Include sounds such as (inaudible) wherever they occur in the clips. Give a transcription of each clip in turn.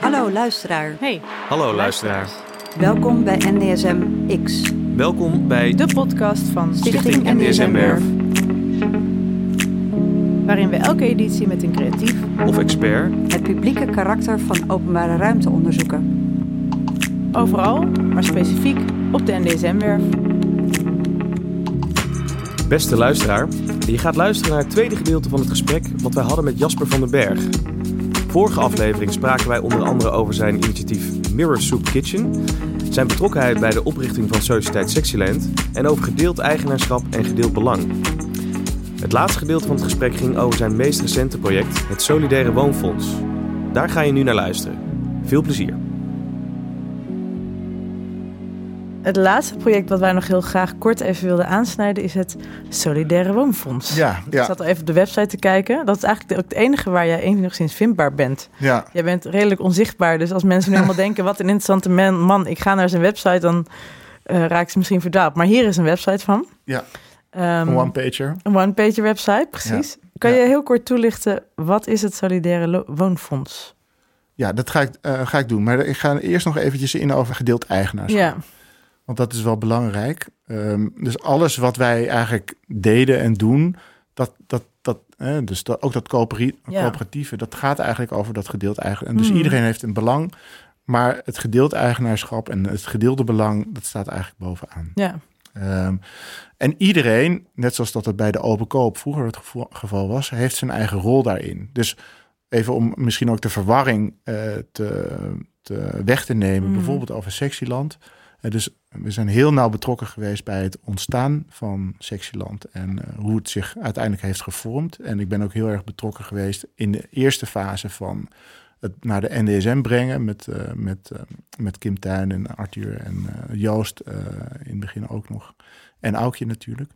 Hallo luisteraar. Hey, Hallo luisteraar. Welkom bij NDSM X, Welkom bij de podcast van Stichting NDSM Werf waarin we elke editie met een creatief of expert het publieke karakter van openbare ruimte onderzoeken. overal, maar specifiek op de NDSM-werf. Beste luisteraar, je gaat luisteren naar het tweede gedeelte van het gesprek wat wij hadden met Jasper van den Berg. Vorige aflevering spraken wij onder andere over zijn initiatief Mirror Soup Kitchen, zijn betrokkenheid bij de oprichting van Sociëteit Sexyland en over gedeeld eigenaarschap en gedeeld belang. Het laatste gedeelte van het gesprek ging over zijn meest recente project, het Solidaire Woonfonds. Daar ga je nu naar luisteren. Veel plezier. Het laatste project wat wij nog heel graag kort even wilden aansnijden is het Solidaire Woonfonds. Ja, Ik ja, zat al even op de website te kijken. Dat is eigenlijk ook het enige waar jij enigszins vindbaar bent. ja. Jij bent redelijk onzichtbaar, dus als mensen nu helemaal (laughs) denken... wat een interessante man, man, ik ga naar zijn website... dan eh raak ze misschien verdwaald. Maar hier is een website van. Ja. Ehm, Een one-pager. Een one-page website, precies. Kan je heel kort toelichten, wat is het Solidaire Woonfonds? Ja, dat ga ik, eh, ga ik doen. Maar ik ga eerst nog eventjes in over gedeeld eigenaarschap. Ja, Want dat is wel belangrijk. Ehm, dus alles wat wij eigenlijk deden en doen, dat, dat, dat, eh, dus dat, ook dat Ja. coöperatieve, dat gaat eigenlijk over dat gedeeld eigen. En dus Mhm. iedereen heeft een belang, maar het gedeeld eigenaarschap en het gedeelde belang, dat staat eigenlijk bovenaan. ja, Ehm, en iedereen, net zoals dat het bij de open koop vroeger het gevo- geval was, heeft zijn eigen rol daarin. Dus even om misschien ook de verwarring eh, te, te weg te nemen, Mhm. bijvoorbeeld over Sexyland. Eh, dus we zijn heel nauw betrokken geweest bij het ontstaan van Sexyland en eh, hoe het zich uiteindelijk heeft gevormd. En ik ben ook heel erg betrokken geweest in de eerste fase van het naar de NDSM brengen met, eh, met, eh, met Kim Tuin en Arthur en Joost in het begin ook nog. En Aukje natuurlijk.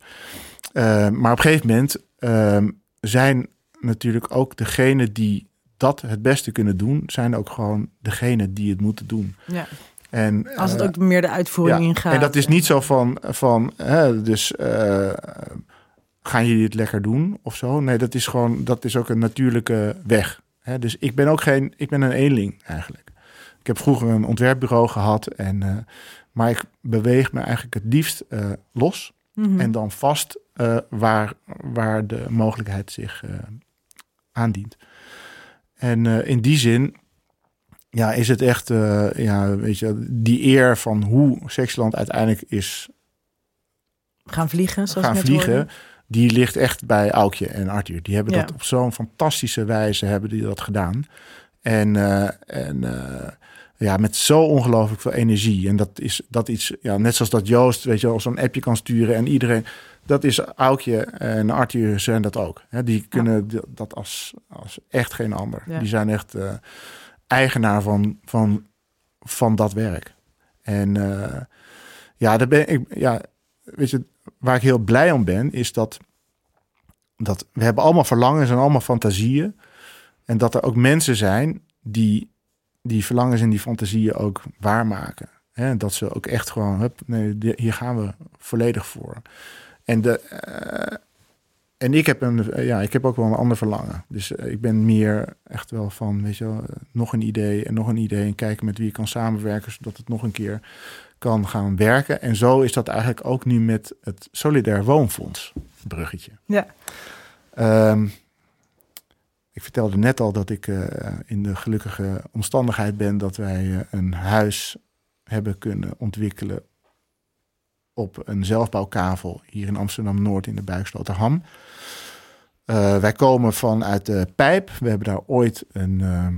Maar op een gegeven moment ehm, zijn natuurlijk ook degenen die dat het beste kunnen doen, zijn ook gewoon degenen die het moeten doen. ja. En, Als het eh, ook meer de uitvoering ja, ingaat. En dat is niet zo van, van hè, dus eh, gaan jullie het lekker doen of zo? Nee, dat is gewoon, dat is ook een natuurlijke weg. Hè? Dus ik ben ook geen, ik ben een eenling eigenlijk. Ik heb vroeger een ontwerpbureau gehad, en, eh, maar ik beweeg me eigenlijk het liefst los Mhm. en dan vast waar, waar de mogelijkheid zich aandient. En in die zin ja, is het echt, eh, ja, weet je, die eer van hoe Sexland uiteindelijk is Gaan vliegen, zoals gaan net vliegen, hoorde. die ligt echt bij Aukje en Arthur. Die hebben Ja. dat op zo'n fantastische wijze hebben die dat gedaan. En, eh, en eh, ja, met zo ongelooflijk veel energie. En dat is dat iets, ja, net zoals dat Joost, weet je wel, zo'n appje kan sturen en iedereen. Dat is Aukje en Arthur zijn dat ook. Hè, die kunnen dat als, als echt geen ander. Ja. Die zijn echt eigenaar van, van, van dat werk. En eh, ja, daar ben ik, ja, weet je, waar ik heel blij om ben, is dat, dat we hebben allemaal verlangens en allemaal fantasieën. En dat er ook mensen zijn die die verlangens en die fantasieën ook waarmaken. Hè, dat ze ook echt gewoon, hup, nee, hier gaan we volledig voor. En, de, eh, en ik, heb een, eh, ja, ik heb ook wel een ander verlangen. Dus eh, ik ben meer echt wel van, weet je wel, eh, nog een idee en nog een idee. En kijken met wie ik kan samenwerken, zodat het nog een keer kan gaan werken. En zo is dat eigenlijk ook nu met het Solidair Woonfonds bruggetje. Ja. Ehm, ik vertelde net al dat ik in de gelukkige omstandigheid ben dat wij een huis hebben kunnen ontwikkelen op een zelfbouwkavel hier in Amsterdam Noord in de Buiksloterham. Eh, wij komen vanuit de Pijp. We hebben daar ooit een, ehm,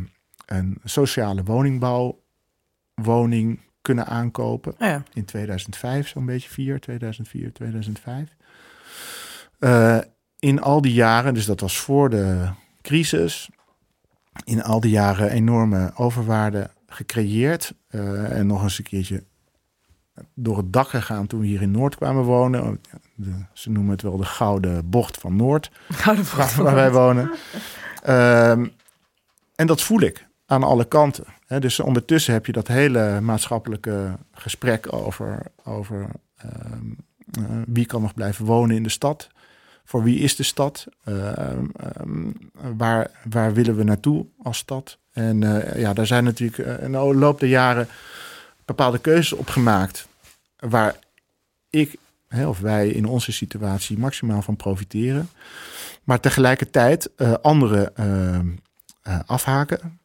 een sociale woningbouwwoning kunnen aankopen Oh ja. in 2005, zo'n beetje 4, 2004, 2005. Eh, in al die jaren, dus dat was voor de crisis, in al die jaren enorme overwaarde gecreëerd. eh, en nog eens een keertje door het dak gegaan toen we hier in Noord kwamen wonen. Oh, De, ze noemen het wel de gouden bocht van Noord Gouden waar, voet. waar wij wonen. Ehm, en dat voel ik aan alle kanten. Dus ondertussen heb je dat hele maatschappelijke gesprek over, over ehm, eh, wie kan nog blijven wonen in de stad. Voor wie is de stad? Uh, um, waar, waar willen we naartoe als stad? En uh, ja, daar zijn natuurlijk in de loop der jaren bepaalde keuzes op gemaakt. Waar ik, of wij in onze situatie, maximaal van profiteren. Maar tegelijkertijd uh, anderen afhaken.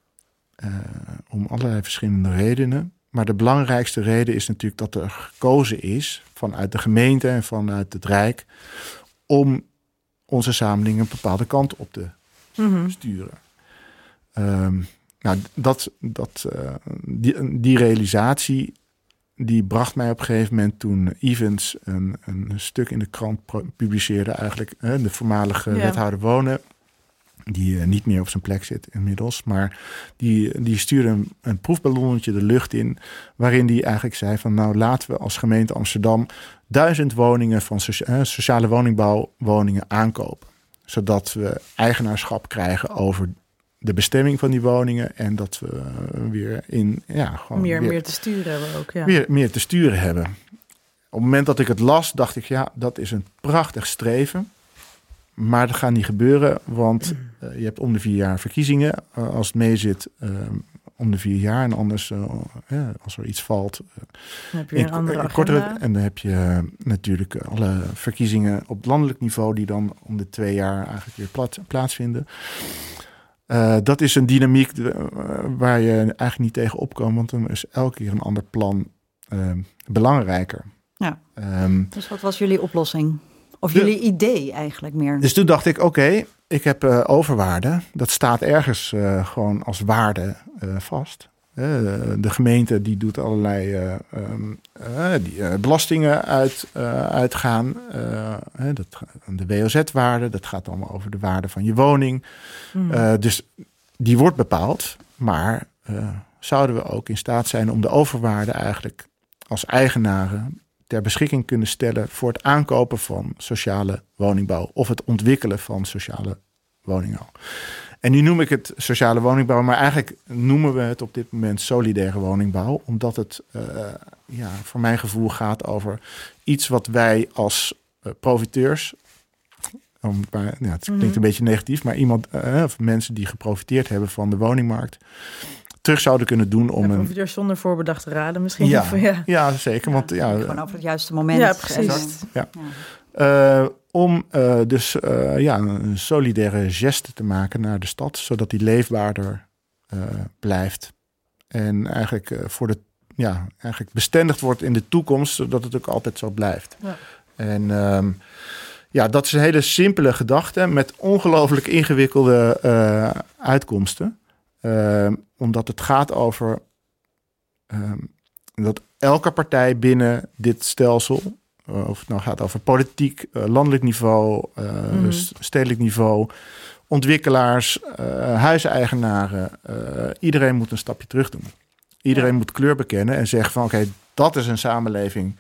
om allerlei verschillende redenen. Maar de belangrijkste reden is natuurlijk dat er gekozen is vanuit de gemeente en vanuit het Rijk om onze samenleving een bepaalde kant op te Mhm. sturen. Ehm, nou, dat, dat, die, die realisatie die bracht mij op een gegeven moment toen Evans een, een stuk in de krant publiceerde, eigenlijk hè, de voormalige Ja. wethouder wonen, die uh, niet meer op zijn plek zit inmiddels, maar die, die stuurde een, een proefballonnetje de lucht in, waarin die eigenlijk zei van nou laten we als gemeente Amsterdam duizend woningen van socia eh, sociale woningbouwwoningen aankopen, zodat we eigenaarschap krijgen over de bestemming van die woningen en dat we weer in ja gewoon meer, weer, meer te sturen hebben ook. Ja. meer, meer te sturen hebben. Op het moment dat ik het las, dacht ik ja, dat is een prachtig streven. Maar dat gaat niet gebeuren, want uh, je hebt om de vier jaar verkiezingen. Uh, als het meezit, uh, om de vier jaar. En anders, ja, als er iets valt, dan heb je een andere kortere. En dan heb je natuurlijk alle verkiezingen op landelijk niveau, die dan om de twee jaar eigenlijk weer plaats, plaatsvinden. Uh, dat is een dynamiek uh, waar je eigenlijk niet tegen opkomt, want dan is elke keer een ander plan uh, belangrijker. Ja. Um, dus wat was jullie oplossing? Of de, jullie idee eigenlijk meer? Dus toen dacht ik, oké, okay, ik heb uh, overwaarde. Dat staat ergens uh, gewoon als waarde uh, vast. De gemeente die doet allerlei um, die, belastingen uit, uitgaan. dat, de WOZ-waarde, dat gaat allemaal over de waarde van je woning. Mm. dus die wordt bepaald. Maar zouden we ook in staat zijn om de overwaarde eigenlijk als eigenaren ter beschikking kunnen stellen voor het aankopen van sociale woningbouw of het ontwikkelen van sociale woningbouw. En nu noem ik het sociale woningbouw, maar eigenlijk noemen we het op dit moment solidaire woningbouw, omdat het uh, ja, voor mijn gevoel gaat over iets wat wij als uh, profiteurs, om, maar, ja, het klinkt Mhm. een beetje negatief, maar iemand uh, of mensen die geprofiteerd hebben van de woningmarkt, terug zouden kunnen doen om ja, een profiteurs zonder voorbedachte raden misschien. ja, Of, (laughs) ja. ja, zeker. Want ja, Gewoon over het juiste moment. Ja, precies. Ja. Om uh, dus uh, ja, een solidaire geste te maken naar de stad, zodat die leefbaarder uh, blijft. En eigenlijk voor de ja, eigenlijk bestendigd wordt in de toekomst, zodat het ook altijd zo blijft. Ja. En um, ja, dat is een hele simpele gedachte met ongelooflijk ingewikkelde uitkomsten. omdat het gaat over um, dat elke partij binnen dit stelsel of het nou gaat over politiek, uh, landelijk niveau, uh, Mhm. stedelijk niveau, ontwikkelaars, huiseigenaren. iedereen moet een stapje terug doen. Iedereen Ja. moet kleur bekennen en zeggen van oké, dat is een samenleving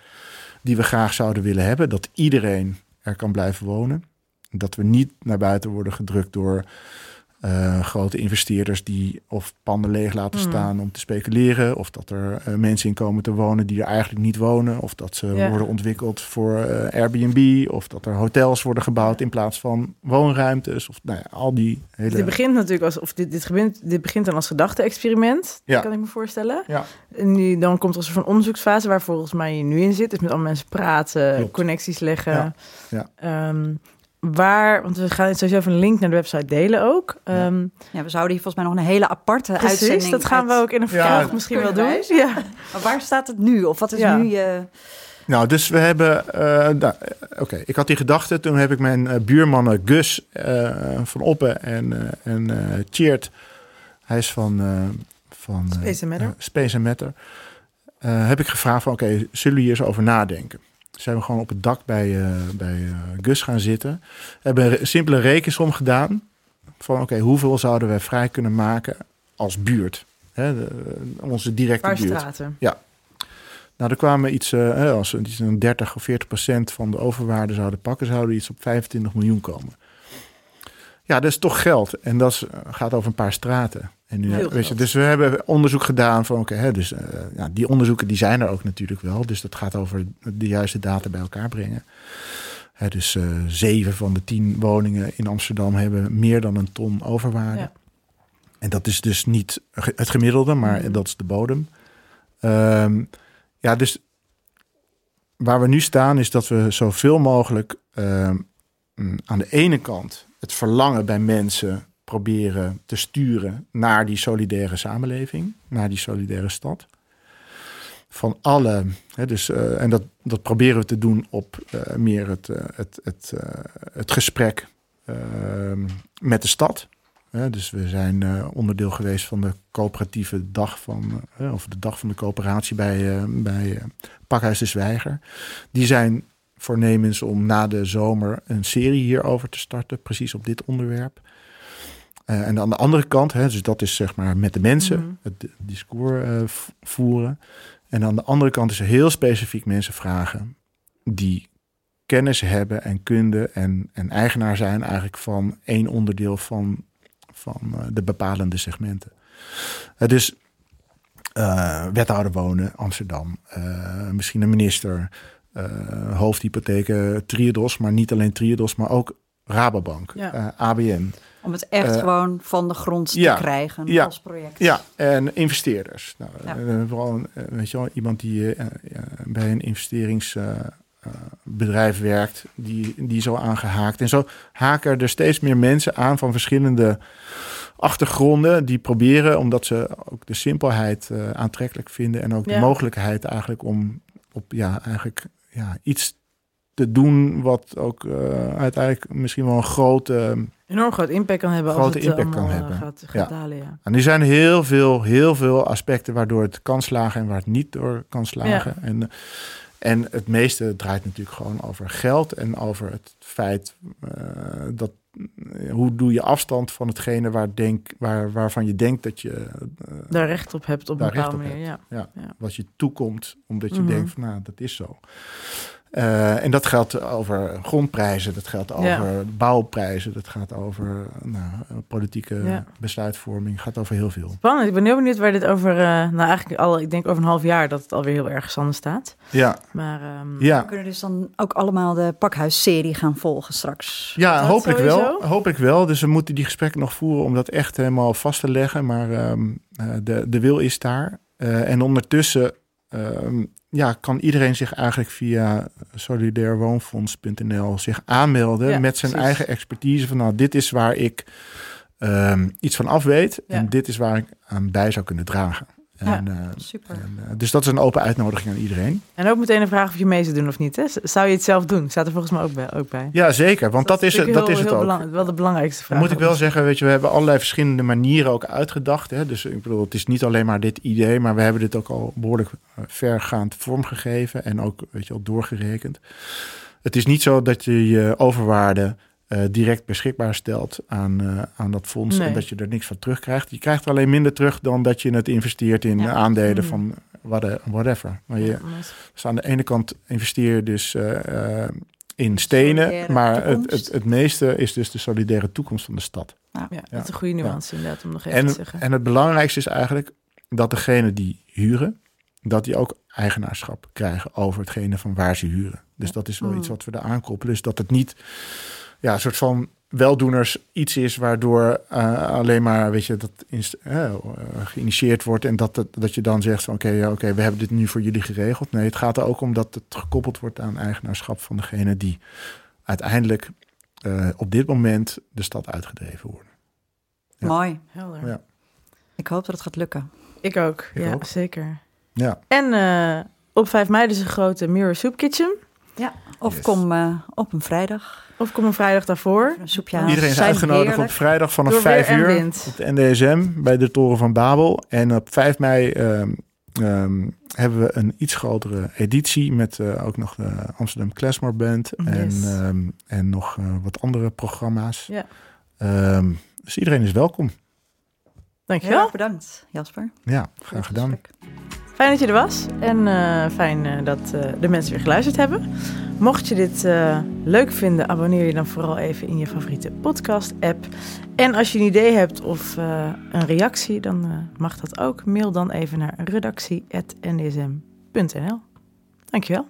die we graag zouden willen hebben. Dat iedereen er kan blijven wonen. Dat we niet naar buiten worden gedrukt door uh, grote investeerders die of panden leeg laten Mhm. staan om te speculeren. Of dat er uh, mensen in komen te wonen die er eigenlijk niet wonen. Of dat ze worden ontwikkeld voor uh, Airbnb. Of dat er hotels worden gebouwd in plaats van woonruimtes. Of nou ja, al die hele... Dit begint natuurlijk als, of dit, dit, begint, dit begint dan als gedachte-experiment, Ja. kan ik me voorstellen. Ja. En nu, dan komt er een soort van onderzoeksfase waar volgens mij je nu in zit. Dus met allemaal mensen praten, Klopt. connecties leggen. Ja. Ja. Ehm, waar, want we gaan sowieso even een link naar de website delen ook. Ja. Ehm, Ja, we zouden hier volgens mij nog een hele aparte precies, uitzending... dat gaan we ook in een Ja. vervolg misschien wel doen. wij? Ja. (laughs) Maar waar staat het nu? Of wat is Ja. nu je... Nou, dus we hebben. eh, nou, Oké, ik had die gedachte. Toen heb ik mijn eh, buurmannen Gus eh, van Oppen en, eh en eh Tjeerd. Hij is van. eh, van eh, Space and Matter. eh, Space and Matter. Eh, heb ik gevraagd van oké, zullen we hier eens over nadenken? Zijn we gewoon op het dak bij, eh, bij eh, Gus gaan zitten. Hebben een simpele rekensom gedaan. Van oké, hoeveel zouden we vrij kunnen maken als buurt? Hè, de- onze directe Paar buurt. straten. Nou, er kwamen iets, eh, als we iets een 30 of 40 procent van de overwaarde zouden pakken, zouden we iets op 25 miljoen komen. Ja, dat is toch geld. En dat is, eh, gaat over een paar straten. En nu, Heel weet je, dus we hebben onderzoek gedaan van, oké, dus eh, ja, die onderzoeken die zijn er ook natuurlijk wel. Dus dat gaat over de juiste data bij elkaar brengen. Hè, dus eh, zeven van de tien woningen in Amsterdam hebben meer dan een ton overwaarde. Ja. En dat is dus niet het gemiddelde, maar Mhm. dat is de bodem. Ehm, ja, dus waar we nu staan is dat we zoveel mogelijk ehm, aan de ene kant het verlangen bij mensen proberen te sturen naar die solidaire samenleving, naar die solidaire stad. Van alle, hè, dus, eh, en dat, dat proberen we te doen op eh, meer het, eh, het, het, het gesprek ehm, met de stad. Dus we zijn onderdeel geweest van de coöperatieve dag van, of de dag van de coöperatie bij, bij Pakhuis de Zwijger. Die zijn voornemens om na de zomer een serie hierover te starten, precies op dit onderwerp. Eh, en aan de andere kant, hè, dus dat is zeg maar met de mensen, Mhm. het di- discours eh, voeren. En aan de andere kant is er heel specifiek mensen vragen die kennis hebben en kunde en, en eigenaar zijn eigenlijk van één onderdeel van, van eh, de bepalende segmenten. Dus wethouder wonen, Amsterdam, misschien een minister, hoofdhypotheken, Triodos, maar niet alleen Triodos, maar ook Rabobank, Ja. eh, ABN. Om het echt Eh, gewoon van de grond ja, te krijgen ja. als project. Ja, en investeerders. Nou, eh, vooral weet je wel, iemand die bij een investeringsbedrijf werkt, die, die zo aangehaakt. En zo haken er steeds meer mensen aan van verschillende achtergronden die proberen, omdat ze ook de simpelheid aantrekkelijk vinden en ook de mogelijkheid eigenlijk om op ja, eigenlijk ja, iets te doen wat ook eh, uiteindelijk misschien wel een grote Enorm groot impact kan hebben Grote als het impact kan eh, hebben. gaat, gaat Ja. dalen. Ja. En er zijn heel veel, heel veel aspecten waardoor het kan slagen en waar het niet door kan slagen. En, eh, en het meeste draait natuurlijk gewoon over geld en over het feit dat hoe doe je afstand van hetgene waar denk, waar, waarvan je denkt dat je Daar recht op hebt op een bepaalde manier. Ja. wat je toekomt, omdat je Mhm. denkt van nou, dat is zo. Eh, en dat geldt over grondprijzen, dat geldt over Ja. bouwprijzen, dat gaat over nou, politieke Ja. besluitvorming, gaat over heel veel. Spannend. Ik ben heel benieuwd waar dit over, eh, nou eigenlijk al, ik denk over een half jaar dat het alweer heel erg anders staat. Ja, Maar ehm, ja. We kunnen dus dan ook allemaal de pakhuisserie gaan volgen straks. Ja, Dat hopelijk sowieso? wel. Hopelijk wel. Dus we moeten die gesprekken nog voeren om dat echt helemaal vast te leggen. Maar ehm, eh, de, de wil is daar. Eh, en ondertussen ehm, ja, kan iedereen zich eigenlijk via solidairwoonfonds.nl zich aanmelden Ja, met zijn precies. eigen expertise. Van nou, dit is waar ik ehm, iets van af weet. En dit is waar ik aan bij zou kunnen dragen. Ja. En, eh, Super. en, eh, dus dat is een open uitnodiging aan iedereen. En ook meteen een vraag of je mee zou doen of niet. Hè? Zou je het zelf doen? Staat er volgens mij ook bij. Ook bij. Ja, zeker. Want dat, is het, dat is het ook. belang- wel de belangrijkste vraag. Dan moet ik wel zeggen, weet je, we hebben allerlei verschillende manieren ook uitgedacht. Hè? Dus ik bedoel, het is niet alleen maar dit idee, maar we hebben dit ook al behoorlijk eh, vergaand vormgegeven en ook, weet je, al doorgerekend. Het is niet zo dat je je overwaarde eh, direct beschikbaar stelt aan, eh, aan dat fonds Nee. en dat je er niks van terugkrijgt. Je krijgt er alleen minder terug dan dat je het investeert in Ja. aandelen Mhm. van whate- whatever. Maar je, dus aan de ene kant investeer je dus eh, in stenen, Solidaire maar het, toekomst. het, het meeste is dus de solidaire toekomst van de stad. ja, dat is een goede nuance inderdaad om nog even En, te zeggen. en het belangrijkste is eigenlijk dat degene die huren, dat die ook eigenaarschap krijgen over hetgene van waar ze huren. Dus dat is wel Mm. iets wat we daar aankoppelen. Dus dat het niet ja, een soort van weldoeners iets is waardoor eh, alleen maar weet je dat inst- eh, eh, geïnitieerd wordt en dat, het, dat je dan zegt van oké ja, oké we hebben dit nu voor jullie geregeld. Nee, het gaat er ook om dat het gekoppeld wordt aan eigenaarschap van degene die uiteindelijk eh, op dit moment de stad uitgedreven worden. Ja. Mooi. Helder. Ja. Ik hoop dat het gaat lukken. Ik ook. Ik ja, ook. zeker. Ja. En eh, op 5 mei dus een grote Mirror Soup Kitchen. Of Yes. kom eh, op een vrijdag. Of kom een vrijdag daarvoor. Een soepje halen. Iedereen is Zijn uitgenodigd heerlijk. op vrijdag vanaf Door weer 5 en uur wind. op de NDSM bij de Toren van Babel. En op 5 mei ehm, ehm, hebben we een iets grotere editie met eh, ook nog de Amsterdam Klesmore Band en, Yes. ehm, en nog eh, wat andere programma's. Ja. Ehm, dus iedereen is welkom. Heel Dankjewel. erg bedankt, Jasper. Ja, graag gedaan. Fijn dat je er was. En eh, fijn eh, dat eh, de mensen weer geluisterd hebben. Mocht je dit eh, leuk vinden, abonneer je dan vooral even in je favoriete podcast-app. En als je een idee hebt of eh, een reactie, dan eh, mag dat ook. Mail dan even naar redactie.ndsm.nl. Dankjewel.